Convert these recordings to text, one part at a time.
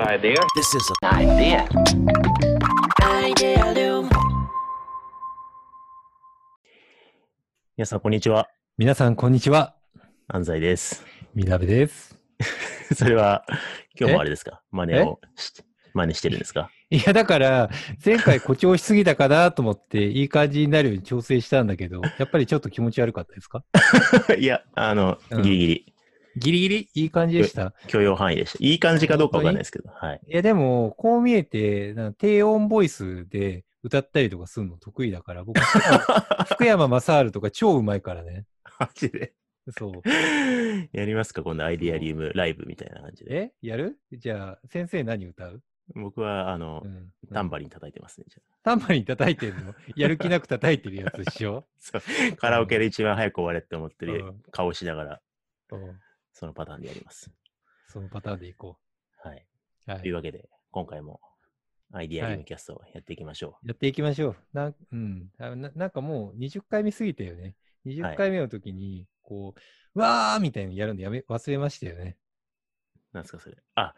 Idea. This is an idea. Idealum. 皆さん、こんにちは。皆さん、こんにちは。安西です。みなべです。それは、今日もえあれですか？真似をし、真似してるんですか？いや、だから、前回誇張しすぎたかなと思って、いい感じになるように調整したんだけど、やっぱりちょっと気持ち悪かったですか？いや、あの、うんギリギリ、ギリギリ？いい感じでした？許容範囲でした。いい感じかどうかわかんないですけど、はい。いや、でも、こう見えて、なんか低音ボイスで歌ったりとかするの得意だから、僕、福山雅治とか超うまいからね。マジで？そう。やりますか？今度アイディアリウムライブみたいな感じで。え？やる？じゃあ、先生何歌う、僕は、あのう、ん、タンバリン叩いてますね。じゃあタンバリン叩いてるの？やる気なく叩いてるやつでしょ？そう。カラオケで一番早く終われって思ってるうん顔しながら、うんそのパターンでやります。そのパターンでいこはい。う。はいというわけで、今回もアイディアリウムキャストをやっていきましょやっていきましょう。なん,、うん、あななんかもう20回目過ぎたよね。20回目の時に、こう、わーみたいにやるのやめ忘れましたよね。う。なんですか、それ。あ、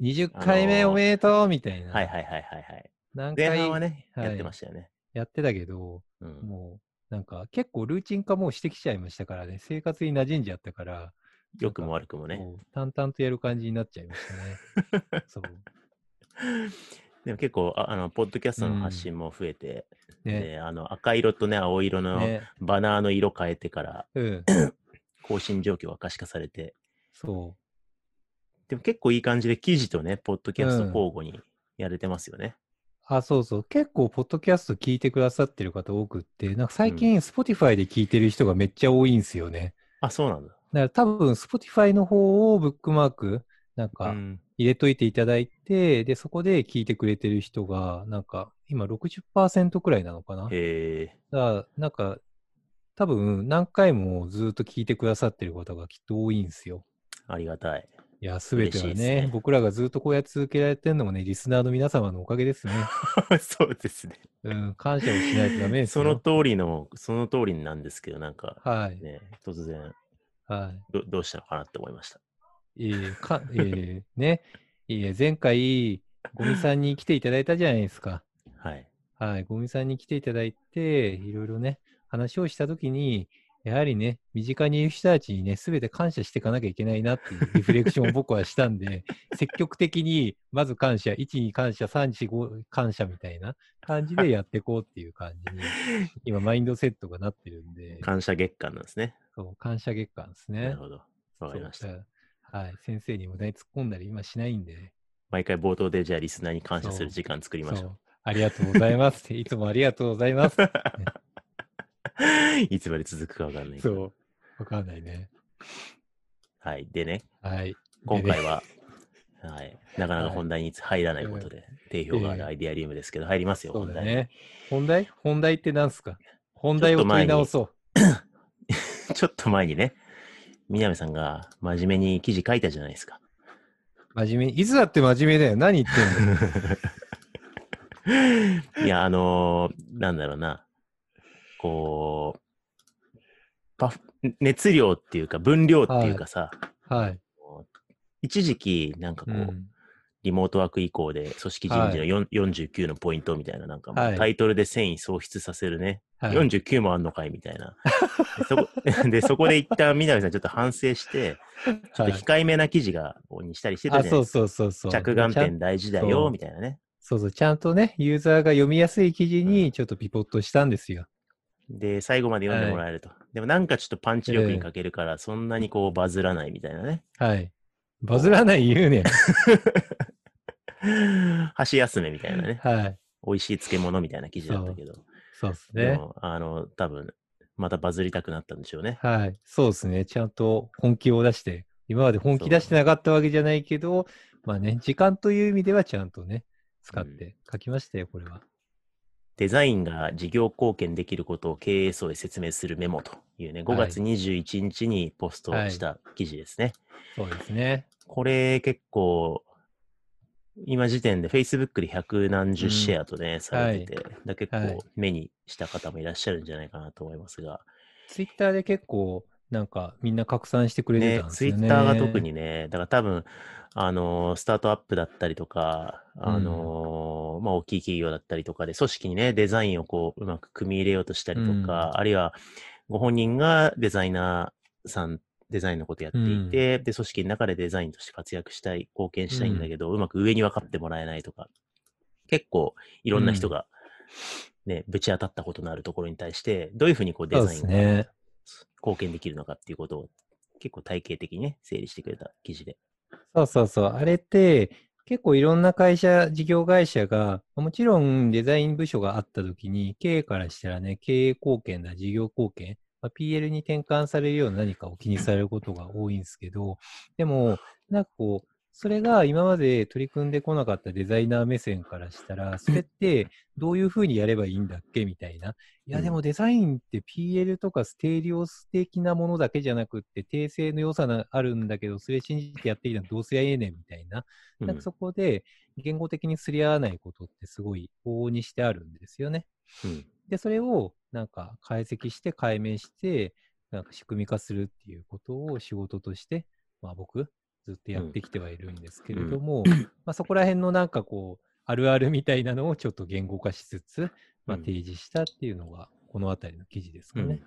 20回目おめでとうみたいな。はいはいはいはいはい。何回前半はね、はいやってましたよね。やってたけど、うん。もうなんか結構ルーチン化もうしてきちゃいましたからね。生活に馴染んじゃったから、良くも悪くもね。淡々とやる感じになっちゃいましたね。そう。でも結構あ、あの、ポッドキャストの発信も増えて、ね。で、あの、赤色とね、青色のね。バナーの色変えてから、うん。更新状況が可視化されて、そでも結構いい感じで記事とね、ポッドキャストうん交互にやれてますよね。う。あ、そうそう。結構、ポッドキャスト聞いてくださってる方多くって、なんか最近、Spotify で聞いてる人がめっちゃ多いんですよね。あ、そうなんだ。だから多分、Spotify の方をブックマーク、なんうかん。入れといていただいて、で、そこで聞いてくれてる人が、なんか、今60%くらいなのかな？だかへえ。ら、なんか、多分、何回もずっと聞いてくださってる方がきっと多いんですよ。ありがたい。いや、すべてはねね僕らがずっとこうやって続けられてるのもね、リスナーの皆様のおかげですね。そうですね。うん、感謝をしないとダメですそよ。の通りの、その通りなんですけど、なんか、はい。ね、突然はい。ど、どうしたのかなって思いました。ええか、ええね。いえ、前回、ゴミさんに来ていただいたじゃないですか。はい。はい。ゴミさんに来ていただいて、いろいろね、話をしたときに、やはりね、身近にいる人たちにね、すべて感謝していかなきゃいけないなっていう リフレクションを僕はしたんで、積極的に、まず感謝、1に感謝、3、4、5感謝みたいな感じでやっていこうっていう感じに、今、マインドセットがなってるんで、感謝月間なんですね。そう感謝月間ですねなる。ほど。わかりました。はい。先生に無駄に突っ込んだり今しないんでね。毎回冒頭でじゃあリスナーに感謝する時間作りましょそう。ありがとうございます。いつもありがとうございます。う。いつまで続くかわかんないけそど。う。わかんないね。はい。でね、はい。今回は、はい。なかなか本題に入らないことで、定評があるアイディアリウムですけど、入りますよ、本題ね。本題？本題って何すか？本題を問い直そう。ちょっと前にね、南さんが真面目に記事書いたじゃないですか。真面目に。いつだって真面目だよ。何言ってんの？いや、あのーなんだろうな。こう、パフ熱量っていうか、分量っていうかさ、はい。一時期、なんかこう、うん。リモートワーク以降で組織人事の4 49のポイントみたいな、なんかもうはいタイトルで繊維喪失させるね、はい、49もあんのかいみたいな。で そこで一旦南さんちょっと反省して、ちょっとはい控えめな記事が、にしたりしてたあ、じゃないですか。そうそうそうそう。着眼点大事だそよ、うみたいなね。そうそう。ちゃんとね、ユーザーが読みやすい記事にちょっとピポットしたんですよ。で、最後まで読んでもらえると。でもなんかちょっとパンチ力に欠けるから、そんなにこうバズらないみたいなね。はい。バズらない言うねん。箸休めみたいなね。はい。美味しい漬物みたいな記事だったけど。そうですね。あの、多分、またバズりたくなったんでしょうね。はい。そうですね。ちゃんと本気を出して、今まで本気出してなかったわけじゃないけど、まあね、時間という意味ではちゃんとね、使って書きましたよ、これは。デザインが事業貢献できることを経営層へ説明するメモというね、5月21日にポストした記事ですね。そうですね。これ結構、今時点で Facebook で百何十シェアとね、されてて、だ結はい。構目にした方もいらっしゃるんじゃないかなと思いますが、ツイッターで結構、なんかみんな拡散してくれてねたん、ですよね。Twitter が特にね、だから多分、あの、スタートアップだったりとか、あの、まあ、大きい企業だったりとかで、組織にね、デザインをこう、うまく組み入れようとしたりとか、あるいは、ご本人がデザイナーさん、デザインのことやっていて、で、組織の中でデザインとして活躍したい、貢献したいんだけど、うまく上に分かってもらえないとか、結構、いろんな人が、ね、ぶち当たったことのあるところに対して、どういうふうにこうデザインが貢献できるのかっていうことを、結構体系的にね、整理してくれた記事で。そうそうそう。あれって、結構いろんな会社、事業会社が、もちろんデザイン部署があったときに、経営からしたらね、経営貢献だ、事業貢献、まあ、PL に転換されるような何かを気にされることが多いんですけど、でも、なんかこう、それが今まで取り組んでこなかったデザイナー目線からしたら、それってどういうふうにやればいいんだっけみたいな。いや、でもデザインって PL とかステレオス的なものだけじゃなくって、訂正の良さがあるんだけど、それ信じてやってきたらどうすりゃええねんみたいな。なんかそこで言語的にすり合わないことってすごい往々にしてあるんですよね。うん、で、それをなんか解析して解明して、なんか仕組み化するっていうことを仕事として、まあ僕、ずっとやってきてはいるんですけれども、うん、まあ、そこら辺のなんかこう、あるあるみたいなのをちょっと言語化しつつ、まあ、提示したっていうのが、このあたりの記事ですかね。うん、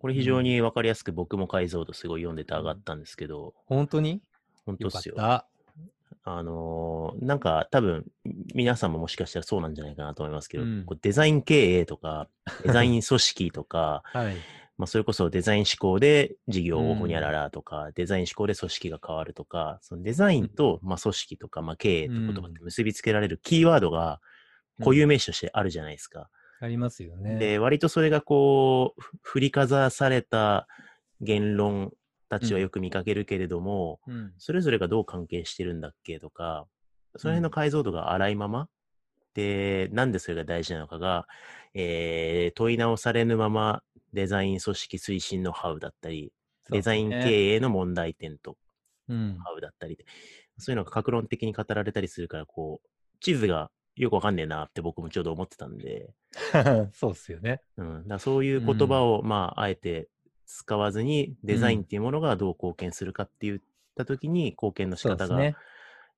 これ非常に分かりやすく僕も解像度すごい読んでて上がったんですけど。本当に？本当っすよ。あのー、なんか多分皆さんももしかしたらそうなんじゃないかなと思いますけど、うん、デザイン経営とか、デザイン組織とか、はい、まあ、それこそデザイン思考で事業をほにゃららとか、うん、デザイン思考で組織が変わるとか、そのデザインと、まあ、組織とか、まあ、経営ってことが結びつけられるキーワードが固有名詞としてあるじゃないですか。うん、ありますよね。で、割とそれがこう、振りかざされた言論たちはよく見かけるけれども、うん、それぞれがどう関係してるんだっけとか、その辺の解像度が荒いまま、で、なんでそれが大事なのかが、えー、問い直されぬままデザイン組織推進のハウだったり、デザイン経営の問題点とハウだったり、うん、そういうのが格論的に語られたりするから、こう、地図がよくわかんねえなって僕もちょうど思ってたんで。そうっすよね。うん。だそういう言葉を、うん、まあ、あえて使わずに、デザインっていうものがどう貢献するかって言ったときに、貢献の仕方が、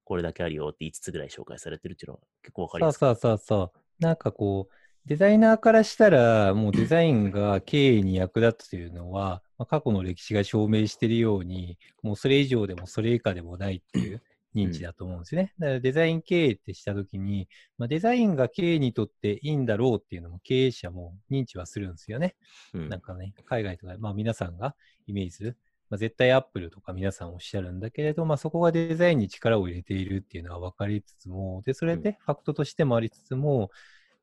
これだけあるよって5つぐらい紹介されてるっていうのは結構わかります。そうそうそうそう。なんかこう、デザイナーからしたら、もうデザインが経営に役立つというのは、まあ、過去の歴史が証明しているように、もうそれ以上でもそれ以下でもないっていう認知だと思うんですね。だからデザイン経営ってしたときに、まあ、デザインが経営にとっていいんだろうっていうのも経営者も認知はするんですよね。うん、なんかね、海外とか、まあ皆さんがイメージする。まあ、絶対アップルとか皆さんおっしゃるんだけれど、まあ、そこがデザインに力を入れているっていうのは分かりつつも、で、それでファクトとしてもありつつも、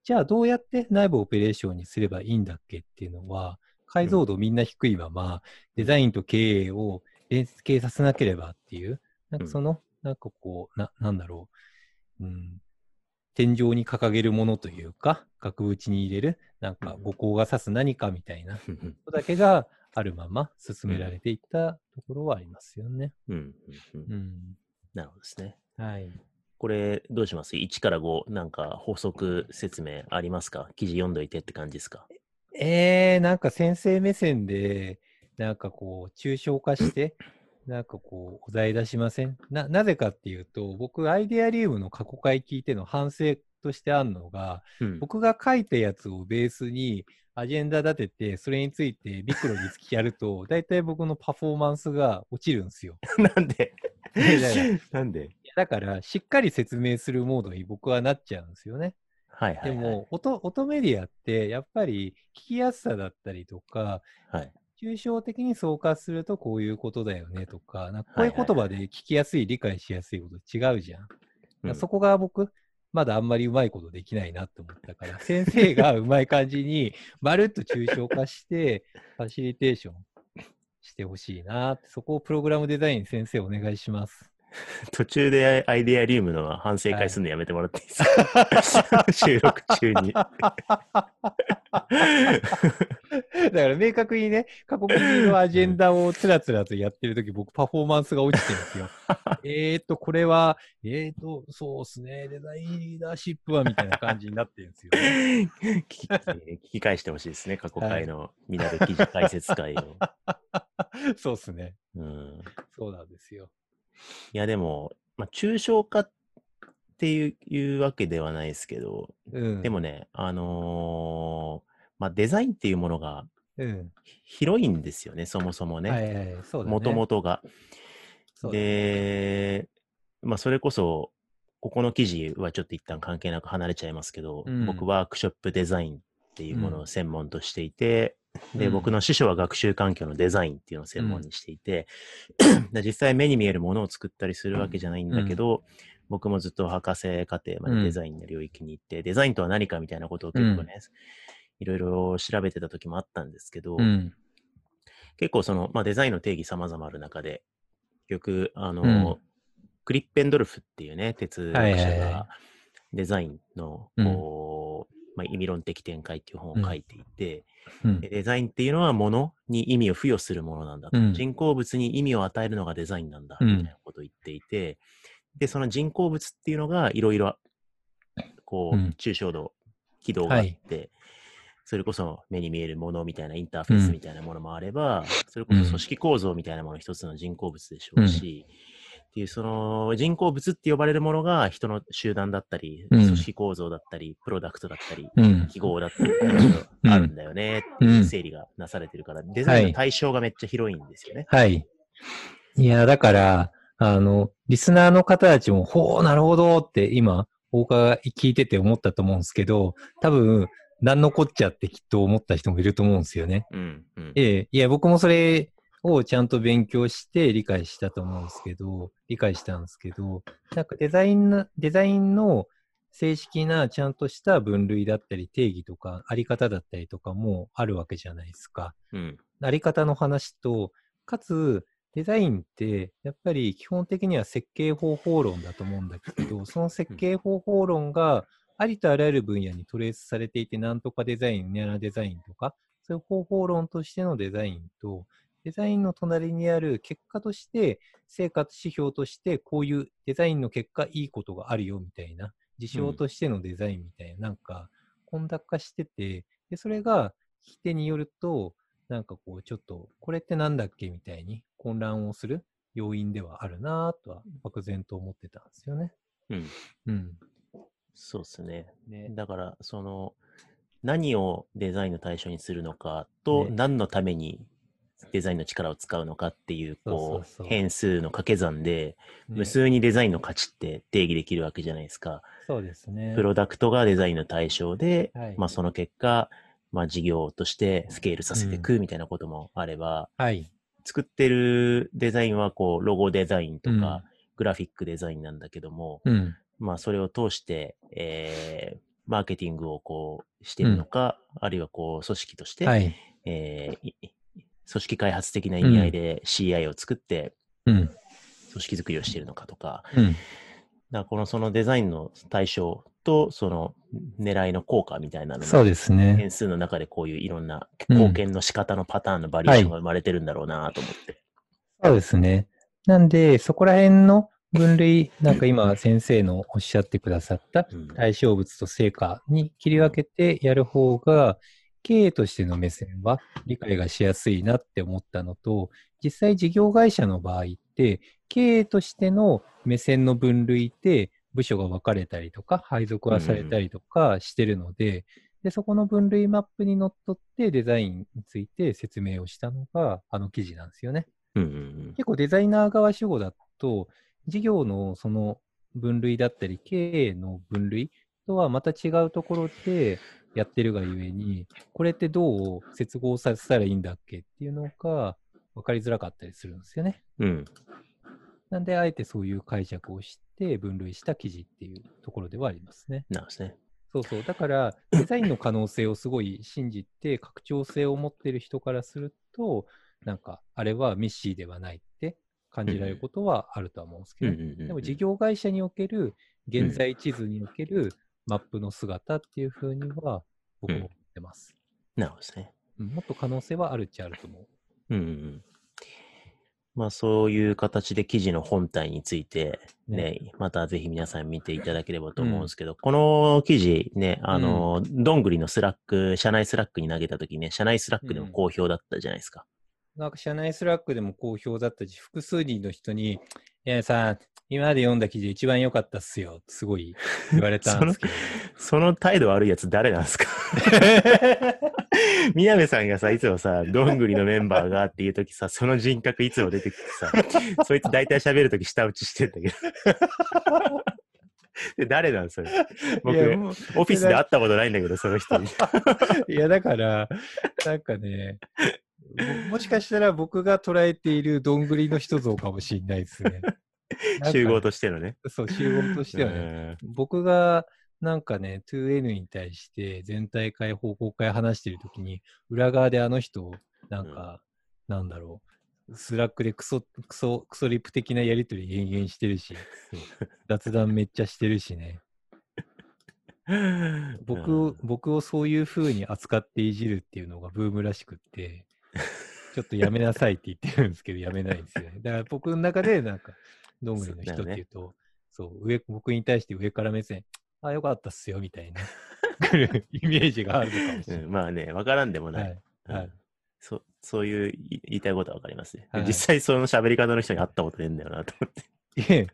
じゃあどうやって内部オペレーションにすればいいんだっけっていうのは、解像度みんな低いまま、デザインと経営を連携させなければっていう、なんかその、なんかこう、な、なんだろう、うん、天井に掲げるものというか、額縁に入れる、なんか五光が指す何かみたいなことだけがあるまま進められていったところはありますよね。うん。うん、なるほどですね。はい。これ、どうします ?1 から5、なんか法則説明ありますか？記事読んどいてって感じですか？えー、なんか先生目線で、なんかこう、抽象化して、なんかこう、お題出しません？な、なぜかっていうと、僕、アイデアリウムの過去回聞いての反省としてあるのが、うん、僕が書いたやつをベースに、アジェンダ立てて、それについてビクロに突きやると、大体僕のパフォーマンスが落ちるんですよ。なんで？なんで？だから、しっかり説明するモードに僕はなっちゃうんですよね。はいはい、はい、でも音、音メディアって、やっぱり聞きやすさだったりとか、はい、抽象的に総括するとこういうことだよねとか、かこういう言葉で聞きやすい、理解しやすいこと違うじゃん。うん、そこが僕、まだあんまりうまいことできないなと思ったから、先生がうまい感じに、まるっと抽象化して、ファシリテーションしてほしいなって、そこをプログラムデザイン先生お願いします。途中でアイデアリウムの反省会するのやめてもらっていいですか、はい、収録中に。だから明確にね、過去形のアジェンダをつらつらとやってるとき、僕パフォーマンスが落ちてるんですよ。えっと、これは、えっ、ー、と、そうっすね、デザインリーダーシップはみたいな感じになってるんですよ、ね聞き。返してほしいですね、過去回のみんなで記事解説会を。そうっすね。うん。そうなんですよ。いや、でも、まあ、抽象化っていういうわけではないですけど、うん。でもね、あのーまあ、デザインっていうものがうん。広いんですよね、そもそもね。もともとが。ねで、まあ、それこそ、ここの記事はちょっと一旦関係なく離れちゃいますけど、うん僕ワークショップデザインっていうものを専門としていて、で、うん。僕の師匠は学習環境のデザインっていうのを専門にしていて、で実際目に見えるものを作ったりするわけじゃないんだけど、僕もずっと博士課程までデザインの領域に行って、デザインとは何かみたいなことを結構ね、いろいろ調べてた時もあったんですけど、うん。結構その、まあ、デザインの定義様々ある中で、よく、あの、うん。クリッペンドルフっていうね、哲学者がデザインの、うん。こう、まあ、意味論的展開っていう本を書いていて、うん。でデザインっていうのは物に意味を付与するものなんだと、うん。人工物に意味を与えるのがデザインなんだ、うん。みたいなことを言っていて、で、その人工物っていうのがいろいろ、こう、うん。抽象度、軌道があって、それこそ目に見えるものみたいなインターフェースみたいなものもあれば、それこそ組織構造みたいなもの一つの人工物でしょうし、っていうその人工物って呼ばれるものが人の集団だったり、うん組織構造だったり、プロダクトだったり、うん。記号だったりっていうのがあるんだよねっていう整理がなされてるから、デザインの対象がめっちゃ広いんですよね。はい。いや、だから、あの、リスナーの方たちも、ほう、なるほどって今、大川聞いてて思ったと思うんですけど、多分、何のこっちゃってきっと思った人もいると思うんですよね。うん、うん。ええ、いや、僕もそれをちゃんと勉強して理解したと思うんですけど、理解したんですけど、なんかデザインの、デザインの正式なちゃんとした分類だったり定義とか、あり方だったりとかもあるわけじゃないですか。うん、あり方の話と、かつ、デザインって、やっぱり基本的には設計方法論だと思うんだけど、その設計方法論がありとあらゆる分野にトレースされていて、なんとかデザイン、ニャラデザインとか、そういう方法論としてのデザインと、デザインの隣にある結果として、生活指標として、こういうデザインの結果、いいことがあるよみたいな、事象としてのデザインみたいな、なんか、混濁化してて、で、それが、聞き手によると、なんかこう、ちょっと、これってなんだっけみたいに混乱をする要因ではあるなぁとは、漠然と思ってたんですよね。うん。うん。そうですね。ね。だから、その、何をデザインの対象にするのかと、ね何のためにデザインの力を使うのかっていう、こう、変数の掛け算で、ね無数にデザインの価値って定義できるわけじゃないですか。そうですね。プロダクトがデザインの対象で、はいまあその結果、まあ事業としてスケールさせていくみたいなこともあれば、はい。作ってるデザインはこう、ロゴデザインとか、うんグラフィックデザインなんだけども、うん。まあそれを通して、えー、マーケティングをこうしてるのか、あるいはこう組織として、はい。えーい組織開発的な意味合いで CI を作ってうん。組織づくりをしているのかとか、うん。だこのそのデザインの対象とその狙いの効果みたいなのそうもですね。変数の中でこういういろんなうん貢献の仕方のパターンのバリエーションが生まれてるんだろうなと思って。そうですね。なんで、そこら辺の分類、なんか今先生のおっしゃってくださったうん対象物と成果に切り分けてやる方が、経営としての目線は理解がしやすいなって思ったのと、実際事業会社の場合って、経営としての目線の分類で部署が分かれたりとか、配属はされたりとかしてるので、で、そこの分類マップにのっとってデザインについて説明をしたのがあの記事なんですよね。うんうん結構デザイナー側主語だと、事業のその分類だったり、経営の分類とはまた違うところでやってるがゆえに、これってどう接合させたらいいんだっけっていうのが分かりづらかったりするんですよね。うん。うん。なんで、あえてそういう解釈をして分類した記事っていうところではありますね。なんですね。そうそう。だから、デザインの可能性をすごい信じて、拡張性を持ってる人からすると、なんか、あれはミッシーではないって感じられることはあるとは思うんですけど、でも事業会社における現在地図におけるマップの姿っていうふうには僕も思ってます、なるほどですね。うんもっと可能性はあるっちゃあると思う。うんうんうん。まあそういう形で記事の本体についてね、またぜひ皆さん見ていただければと思うんですけど、この記事ね、あの、どんぐりのスラック、社内スラックに投げたときね、社内スラックでも好評だったじゃないですか。なんか社内スラックでも好評だったし、複数人の人に、やさん、今まで読んだ記事一番良かったっすよ。すごい言われたんですけど。その態度悪いやつ誰なんですか？宮部さんがさ、いつもさ、どんぐりのメンバーがっていうときさ、その人格いつも出てきてさ、そいつ大体喋るとき舌打ちしてんだけど。で誰なんそれ？僕、オフィスで会ったことないんだけど、その人に。いや、だから、なんかね、ももしかしたら僕が捉えているどんぐりの一像かもしれないですね。集合としてのね。そう、集合としてはね。僕がなんかね、2N に対して全体会、報告会話してるときに、裏側であの人、なんか、なんだろう、スラックでクソ、クソ、クソリップ的なやりとり延々してるし、雑談めっちゃしてるしね。うん僕を、僕をそういう風に扱っていじるっていうのがブームらしくって、ちょっとやめなさいって言ってるんですけど、やめないんですよね。だから僕の中で、なんか、どんぐりの人っていうと、そう、上、僕に対して上から目線、あ、よかったっすよ、みたいな、来るイメージがあるのかもしれない。うんまあね、わからんでもない。はい。はいうんそそういうい言いたいことはわかりますね。はい実際その喋り方の人に会ったことねえんだよなと思って。いえ、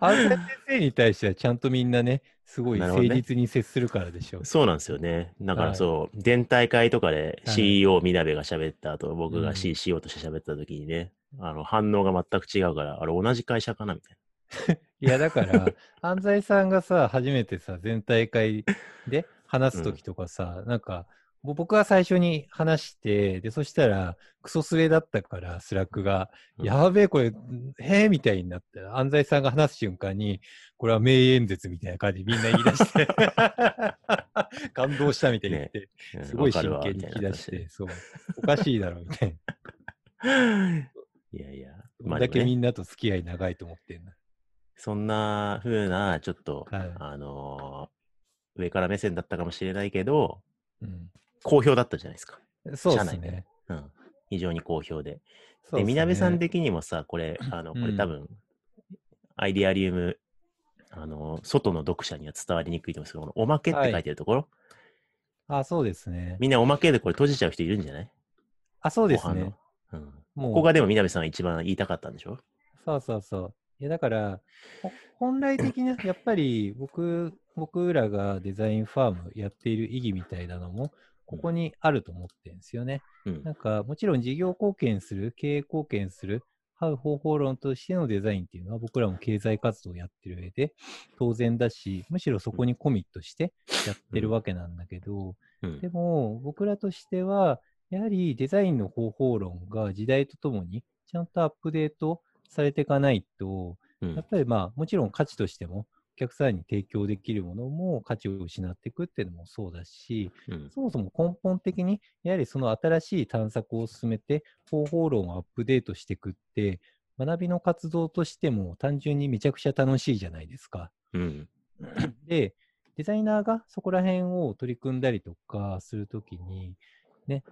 安西先生に対してはちゃんとみんなね、すごい誠実に接するからでしょ。そうなんですよね。だかはいらそう、電体会とかではい CEO みなべが喋った後、僕がうん CCO として喋った時にね、あの反応が全く違うから、あれ同じ会社かなみたい いや、だから、安西さんがさ、初めてさ、全体会で話すときとかさ、なんか、ぼ僕は最初に話して、で、そしたら、クソスレだったから、スラックが、うん。やべえ、これ、へえ、みたいになって、安西さんが話す瞬間に、これは名演説みたいな感じでみんな言い出して、感動したみたいに言って、な。うんすごい真剣に聞き出して、そう、おかしいだろ、みたい話いやいや、な。まあねだけみんなと付き合い長いと思ってんだ。そんな風な、ちょっと、はいあのー上から目線だったかもしれないけど、うん。好評だったじゃないですか。そうで社内ですね。うん。非常に好評で。で、ねみなべさん的にもさ、これ、あの、こうんれ多分、アイデアリウム、あの、外の読者には伝わりにくいと思うんですけど、おまけって書いてるところ、あ、そうですね。みんなおまけでこれ閉じちゃう人いるんじゃない？あ、そうですね。うん。もうここがでもみなべさんが一番言いたかったんでしょ？そうそうそう。いや、だから、ほ本来的な、やっぱり僕、僕らがデザインファームやっている意義みたいなのも、ここにあると思ってるんですよね。うん。なんか、もちろん事業貢献する、経営貢献する、は方法論としてのデザインっていうのは僕らも経済活動をやってる上で当然だし、むしろそこにコミットしてやってるわけなんだけど、うん。でも僕らとしては、やはりデザインの方法論が時代とともにちゃんとアップデートされていかないと、うんやっぱりまあもちろん価値としてもお客さんに提供できるものも価値を失っていくっていうのもそうだし、うんそもそも根本的にやはりその新しい探索を進めて方法論をアップデートしていくって学びの活動としても単純にめちゃくちゃ楽しいじゃないですか。うん。で、デザイナーがそこら辺を取り組んだりとかするときに、ね、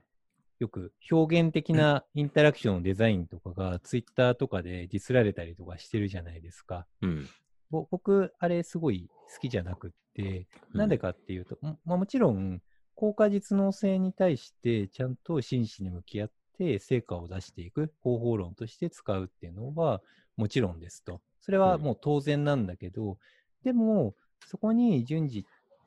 よく表現的なインタラクションのデザインとかがツイッターとかでディスられたりとかしてるじゃないですか。うん。ぼ僕、あれすごい好きじゃなくって、なんでかっていうと、もまあ、もちろん、効果実能性に対してちゃんと真摯に向き合って成果を出していく方法論として使うっていうのはもちろんですと。それはもう当然なんだけど、でも、そこに順次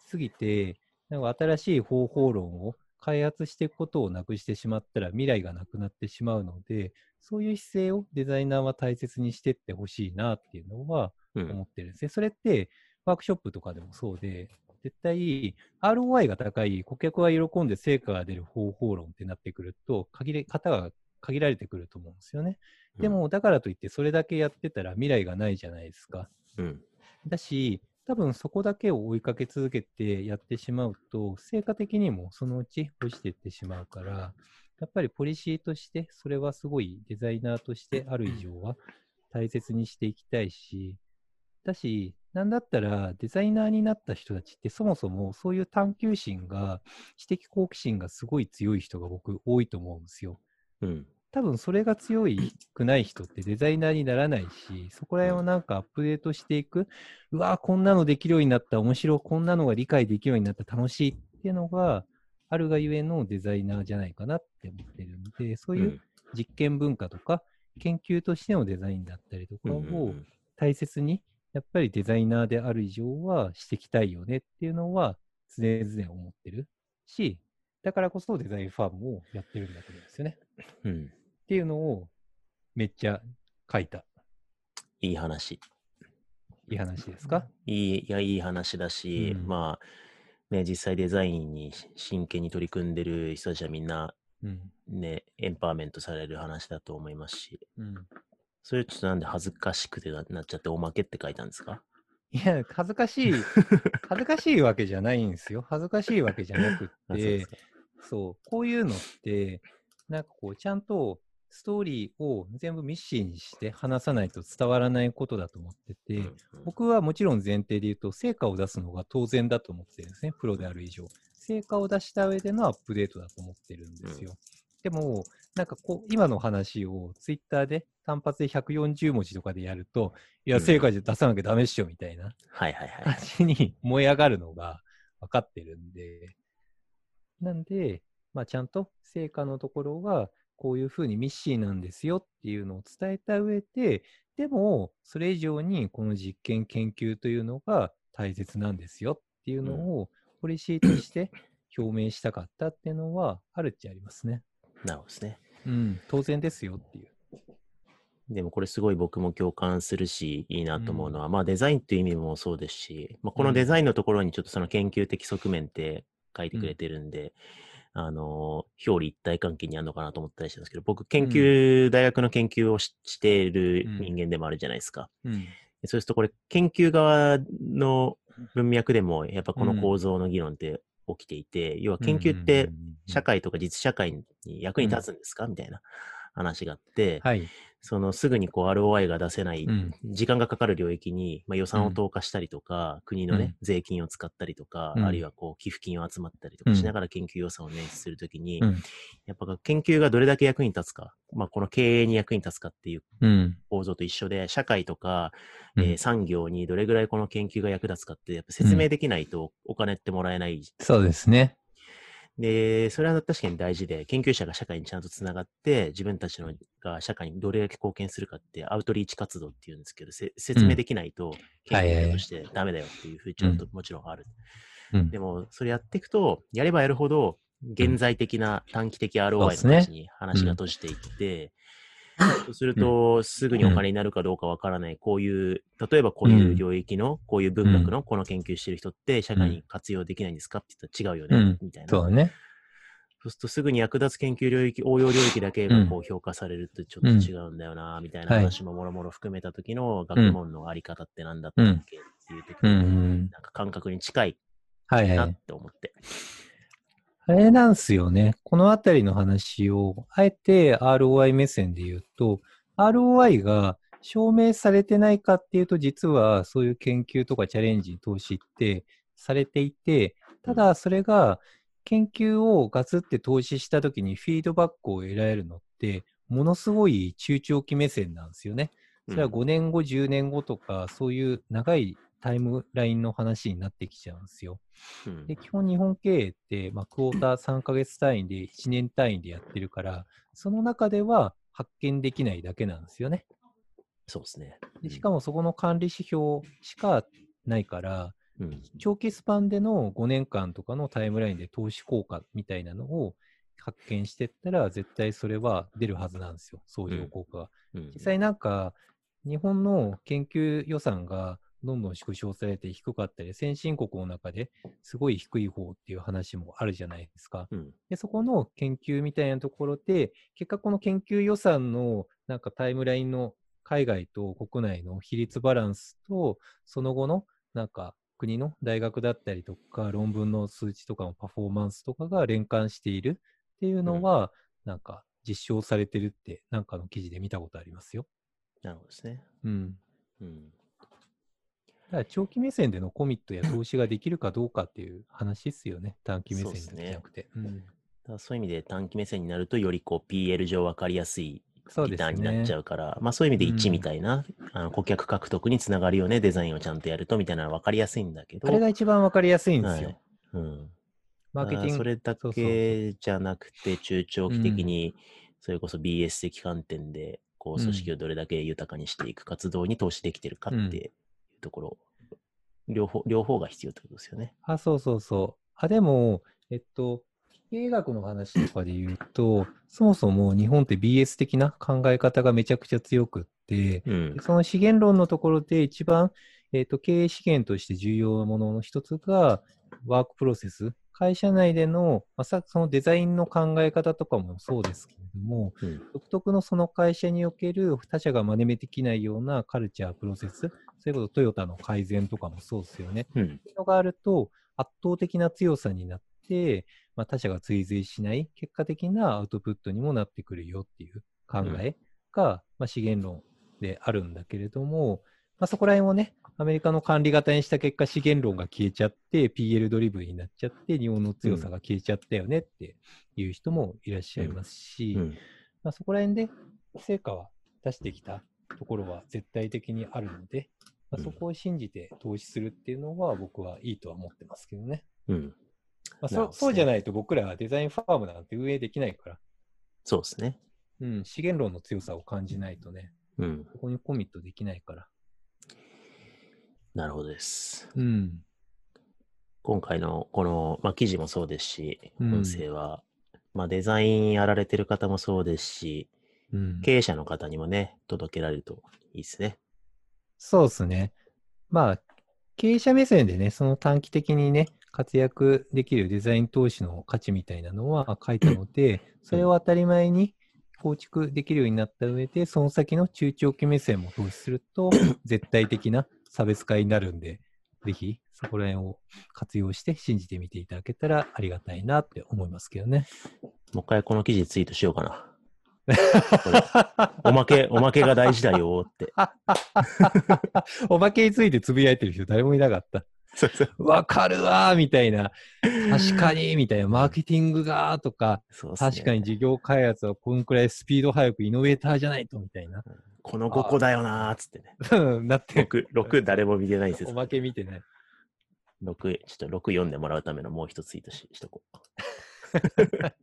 過ぎて、なんか新しい方法論を開発していくことをなくしてしまったら未来がなくなってしまうので、そういう姿勢をデザイナーは大切にしていってほしいなっていうのはうん。思ってるんですね。それってワークショップとかでもそうで、絶対 ROI が高い、顧客は喜んで成果が出る方法論ってなってくると、限り方が限られてくると思うんですよね。でも、だからといってそれだけやってたら未来がないじゃないですか。うん。だし、多分そこだけを追いかけ続けてやってしまうと、成果的にもそのうち落ちていってしまうから、やっぱりポリシーとして、それはすごいデザイナーとしてある以上は大切にしていきたいし、だし、なんだったらデザイナーになった人たちってそもそもそういう探求心が、知的好奇心がすごい強い人が僕多いと思うんですよ。うん。多分それが強いくない人ってデザイナーにならないし、そこら辺をなんかアップデートしていく、うわーこんなのできるようになった、面白い、こんなのが理解できるようになった、楽しいっていうのがあるがゆえのデザイナーじゃないかなって思ってるんで、そういう実験文化とか、研究としてのデザインだったりとかをん。大切に、やっぱりデザイナーである以上はしていきたいよねっていうのは常々思ってるし、だからこそデザインファームをやってるんだと思うんですよね。うん。っていうのをめっちゃ書いた。いい話。いい話ですか？いい、いや、いい話だし、うんまあ、ね、実際デザインに真剣に取り組んでる人たちはみんな、うん。ね、エンパワーメントされる話だと思いますし、うん。それちょっとなんで恥ずかしくてななっちゃっておまけって書いたんですか？いや、恥ずかしい、恥ずかしいわけじゃないんですよ。恥ずかしいわけじゃなくって そう、こういうのって、なんかこう、ちゃんとストーリーを全部ミッシーにして話さないと伝わらないことだと思ってて、うんうん僕はもちろん前提で言うと、成果を出すのが当然だと思ってるんですね、プロである以上。成果を出した上でのアップデートだと思ってるんですよ。でも、なんかこう、今の話をツイッターで単発で140文字とかでやると、いや、うん成果じゃ出さなきゃダメっしょ、みたいな。感じに燃え上がるのが分かってるんで、なんで、まあ、ちゃんと成果のところは、こういうふうにミッシーなんですよっていうのを伝えた上で、でも、それ以上にこの実験研究というのが大切なんですよっていうのを、ポリシーとして表明したかったっていうのはあるっちゃありますね。なるほどですね。うん、当然ですよっていう。でもこれすごい僕も共感するし、いいなと思うのは、まあデザインっていう意味もそうですし、まあ、このデザインのところにちょっとその研究的側面って書いてくれてるんで、あの、表裏一体関係にあるのかなと思ったりしたんですけど、僕研究、大学の研究をししている人間でもあるじゃないですか。うん。そうするとこれ研究側の文脈でもやっぱこの構造の議論って起きていて、要は研究って社会とか実社会に役に立つんですか？みたいな話があって、はい。そのすぐにこう ROI が出せない、うん時間がかかる領域に、まあ、予算を投下したりとか、国のね、うん税金を使ったりとか、うんあるいはこう寄付金を集まったりとかうんしながら研究予算を捻出するときに、うんやっぱ研究がどれだけ役に立つか、まあ、この経営に役に立つかっていううん。構造と一緒で、社会とか、うんえー産業にどれぐらいこの研究が役立つかって、やっぱ説明できないとお金ってもらえない。そうですね。で、それは確かに大事で、研究者が社会にちゃんとつながって、自分たちのが社会にどれだけ貢献するかって、アウトリーチ活動っていうんですけど、せ説明できないと、研究者としてダメだよっていう風潮ともちろんある。うん。でも、それやっていくと、やればやるほど、現在的な短期的 ROI の話に話が閉じていって、そうすると、すぐにお金になるかどうかわからない、こういう、例えばこういう領域の、こういう文学のこの研究してる人って、社会に活用できないんですかって言ったら違うよね、うん。みたいな。そうだね。そうするとすぐに役立つ研究領域、応用領域だけがこう評価されるとちょっと違うんだよな、みたいなはい話ももろもろ含めた時の学問のあり方って何だったっけっていう時うん。うのん。なんか感覚に近いはいは。ないって思って。あれなんすよね。このあたりの話を、あえて ROI 目線で言うと、ROI が証明されてないかっていうと、実はそういう研究とかチャレンジに投資ってされていて、ただそれが研究をガツって投資したときにフィードバックを得られるのって、ものすごい中長期目線なんですよね。それは5年後、10年後とか、そういう長いタイムラインの話になってきちゃうんですよ。うんで、基本日本経営って、まあ、クォーター3ヶ月単位で1年単位でやってるから、その中では発見できないだけなんですよね。そうですね。でしかもそこの管理指標しかないから、うん、長期スパンでの5年間とかのタイムラインで投資効果みたいなのを発見していったら、絶対それは出るはずなんですよ、相乗効果が。うん実際なんか、日本の研究予算がどんどん縮小されて低かったり、先進国の中ですごい低い方っていう話もあるじゃないですか。うんで、そこの研究みたいなところで、結果この研究予算のなんかタイムラインの海外と国内の比率バランスと、その後のなんか国の大学だったりとか、論文の数値とかのパフォーマンスとかが連関しているっていうのは、なんか実証されてるって、なんかの記事で見たことありますよ。なるほどですね。うん。うんだから長期目線でのコミットや投資ができるかどうかっていう話ですよね。短期目線じゃなくて。うんだからそういう意味で短期目線になると、よりこう PL 上分かりやすいリターンになっちゃね。うから、まあそういう意味で1うんみたいな、あの顧客獲得につながるよね、デザインをちゃんとやるとみたいなのは分かりやすいんだけど、あれが一番わかりやすいんですよ。はいうん、マーケティング。それだそうそうけじゃなくて、中長期的に、それこそ BS 的観点で、こう、組織をどれだけ豊かにしていく活動に投資できてるかってところ、両方、両方が必要ってことですよね。あ、そうそうそう。あ、でも、えっと、経営学の話とかで言うと、そもそも日本って BS 的な考え方がめちゃくちゃ強くって、うんで。その資源論のところで一番、えっと、経営資源として重要なものの一つが、ワークプロセス。会社内での、まあ、さそのデザインの考え方とかもそうですけれども、うん。独特のその会社における他社が真似できないようなカルチャー、プロセス、そういうことトヨタの改善とかもそうですよね。うん。っていうのがあると、圧倒的な強さになって、まあ、他者が追随しない、結果的なアウトプットにもなってくるよっていう考えが、まあ、資源論であるんだけれども、まあ、そこら辺をね、アメリカの管理型にした結果、資源論が消えちゃって、PL ドリブンになっちゃって、日本の強さが消えちゃったよねっていう人もいらっしゃいますし、うん。まあ、そこら辺で成果は出してきたところは絶対的にあるので、まあ、うんそこを信じて投資するっていうのは僕はいいとは思ってますけどね。うん。まあ、そそうじゃないと僕らはデザインファームなんて運営できないから、そうですね。うん、資源論の強さを感じないとね、うん。ここにコミットできないから。なるほどです。うん。今回のこの、まあ、記事もそうですし、うん音声は、まあ、デザインやられてる方もそうですし、うん、経営者の方にもね、届けられるといいですね。そうですね。まあ、経営者目線でね、その短期的にね、活躍できるデザイン投資の価値みたいなのは書いたので、それを当たり前に構築できるようになった上で、その先の中長期目線も投資すると、絶対的な差別化になるんで、ぜひそこら辺を活用して信じてみていただけたらありがたいなって思いますけどね。もう一回この記事ツイートしようかな。おまけ、おまけが大事だよって。おまけについてつぶやいてる人誰もいなかった。わかるわーみたいな。確かにみたいな。マーケティングがとか、ね確かに事業開発はこんくらいスピード速くイノベーターじゃないとみたいな。この5個だよなーっつってね。う んなって、6、6誰も見てないんですよ。おまけ見てない。6、ちょっと6読んでもらうためのもう一ツイートししとこう。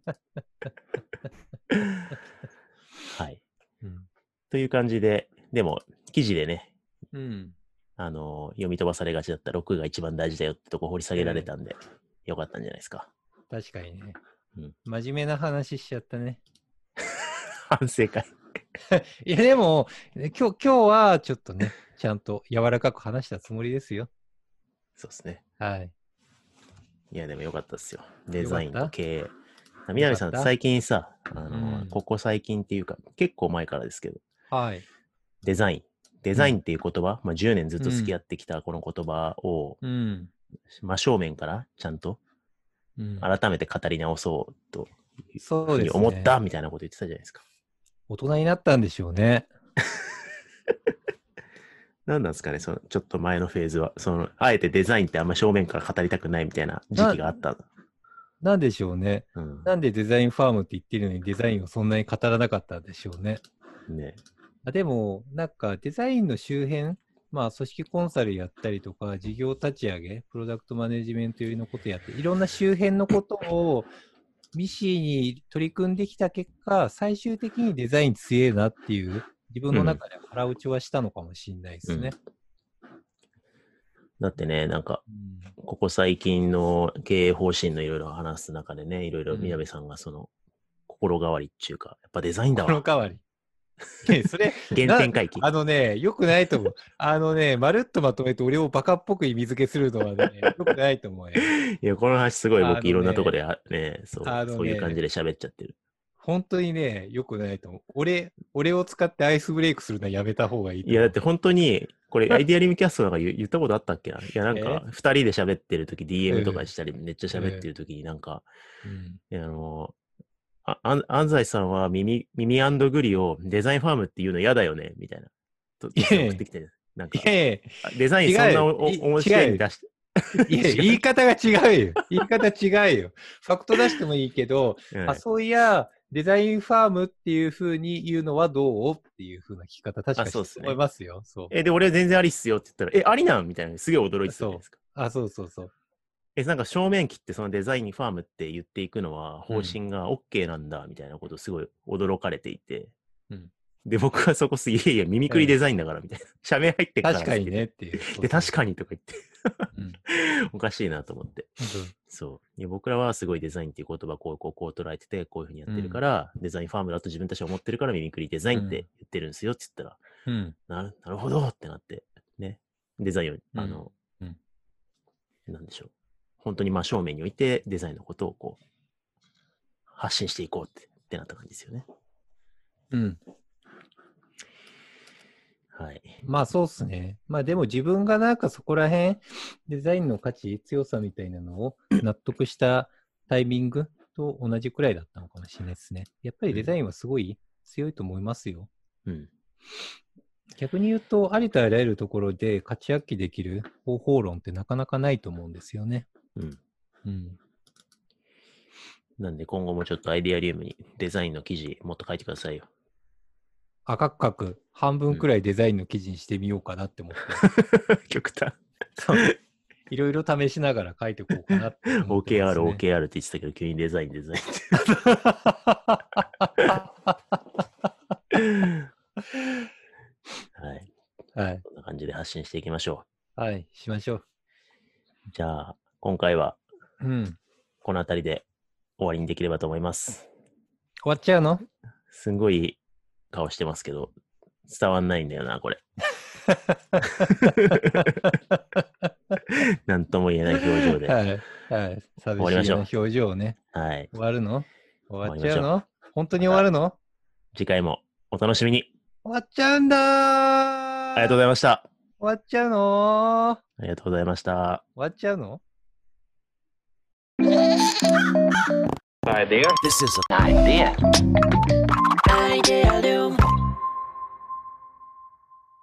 はい。うん。という感じで、でも、記事でね、うん。あのー読み飛ばされがちだった6が一番大事だよってとこ掘り下げられたんで、よかったんじゃないですか。確かにね。うん真面目な話しちゃったね。反省会。いや、でも、今日、今日はちょっとね、ちゃんと柔らかく話したつもりですよ。そうですね。はい。いや、でもよかったですよ。デザインと経営。南さん、最近さ、あのーうんここ最近っていうか、結構前からですけど、はい。デザイン。デザインっていう言葉、まあ、10年ずっと付き合ってきたこの言葉を、うん。真正面からちゃんとうん、改めて語り直そうとそうですね。に思ったみたいなこと言ってたじゃないですか。大人になったんでしょうね。何 なんですかね、そのちょっと前のフェーズは。その、あえてデザインってあんま正面から語りたくないみたいな時期があった。なんでしょうね。うん。なんでデザインファームって言ってるのにデザインをそんなに語らなかったんでしょうね。ね。あでも、なんかデザインの周辺、まあ組織コンサルやったりとか、事業立ち上げ、プロダクトマネジメント寄りのことやって、いろんな周辺のことをミシーに取り組んできた結果、最終的にデザイン強えなっていう、自分の中で腹落ちはしたのかもしれないですね。だってね、なんか、うんここ最近の経営方針のいろいろ話す中でね、いろいろうん宮部さんがその、心変わりっていうか、やっぱデザインだわ。代わり。ねそれ、原点回帰。あのね、よくないと思う。あのね、まるっとまとめて俺をバカっぽく意味付けするのはね、よくないと思うよ。いや、この話すごい僕いろんなとこであね、そうそういう感じで喋っちゃってる。本当にね、よくないと思う。俺、俺を使ってアイスブレイクするのはやめた方がいい。いや、だって本当に、これ、アイディアリムキャストなんか言言ったことあったっけな？いや、なんか、二人で喋ってる時 DM とかしたり、めっちゃ喋ってる時になんか、あの、あ安安西さんは耳、耳グリをデザインファームっていうの嫌だよねみたいな。といやいや送ってきて、なんかい、やいあデザインそんな面白いに出して。や、いや言い方が違うよ。言い方違うよ。ファクト出してもいいけど、うんあ、そういや、デザインファームっていうふうに言うのはどう？っていうふうな聞き方、確かに思いますよ。そう。え、で、俺全然ありっすよって言ったら、え、ありなん？みたいな、すげえ驚いてたじゃないですか。あ、そうそうそう。え、なんか正面切ってそのデザインファームって言っていくのは方針が OK なんだみたいなことをすごい驚かれていて、うんで、僕はそこす、いやいや、ミミクリデザインだから、みたいな。社名入ってっから確かにねっていう。で、確かにとか言って、うん おかしいなと思って。そう。いや僕らはすごいデザインっていう言葉こうこうこう捉えてて、こういうふうにやってるから、デザインファームだと自分たちは思ってるからミミクリデザインって言ってるんですよって言ったら、うん。なるなるほどってなって、ね。デザインを、あの、うんなんでしょう。本当に真正面に置いてデザインのことをこう、発信していこうってってなった感じですよね。うん。はい。まあそうっすね。まあでも自分がなんかそこら辺、デザインの価値、強さみたいなのを 納得したタイミングと同じくらいだったのかもしれないですね。やっぱりデザインはすごい強いと思いますよ。うん。逆に言うと、ありとあらゆるところで価値発揮できる方法論ってなかなかないと思うんですよね。うん。うん。なんで今後もちょっとアイデアリウムにデザインの記事もっと書いてくださいよ。赤く書く半分くらいデザインの記事にしてみようかなって思って、極端。いろいろ試しながら書いていこうかなって思ってます、OKR、ね。OKR って言ってたけど、急にデザイン、デザインって。はい。はい。こんな感じで発信していきましょはい。しましょう。う。じゃあ、今回はうん。この辺りで終わりにできればと思います。終わっちゃうの？すんごい顔してますけど、伝わんないんだよな、これ。なんとも言えない表情で。はい。はい。終わりましょう表情ね。はい。終わるの？終わっちゃうの？本当に終わるの？次回もお楽しみに。終わっちゃうんだーありがとうございました。終わっちゃうのありがとうございました。終わっちゃうの？This is an idea. Idea Loom.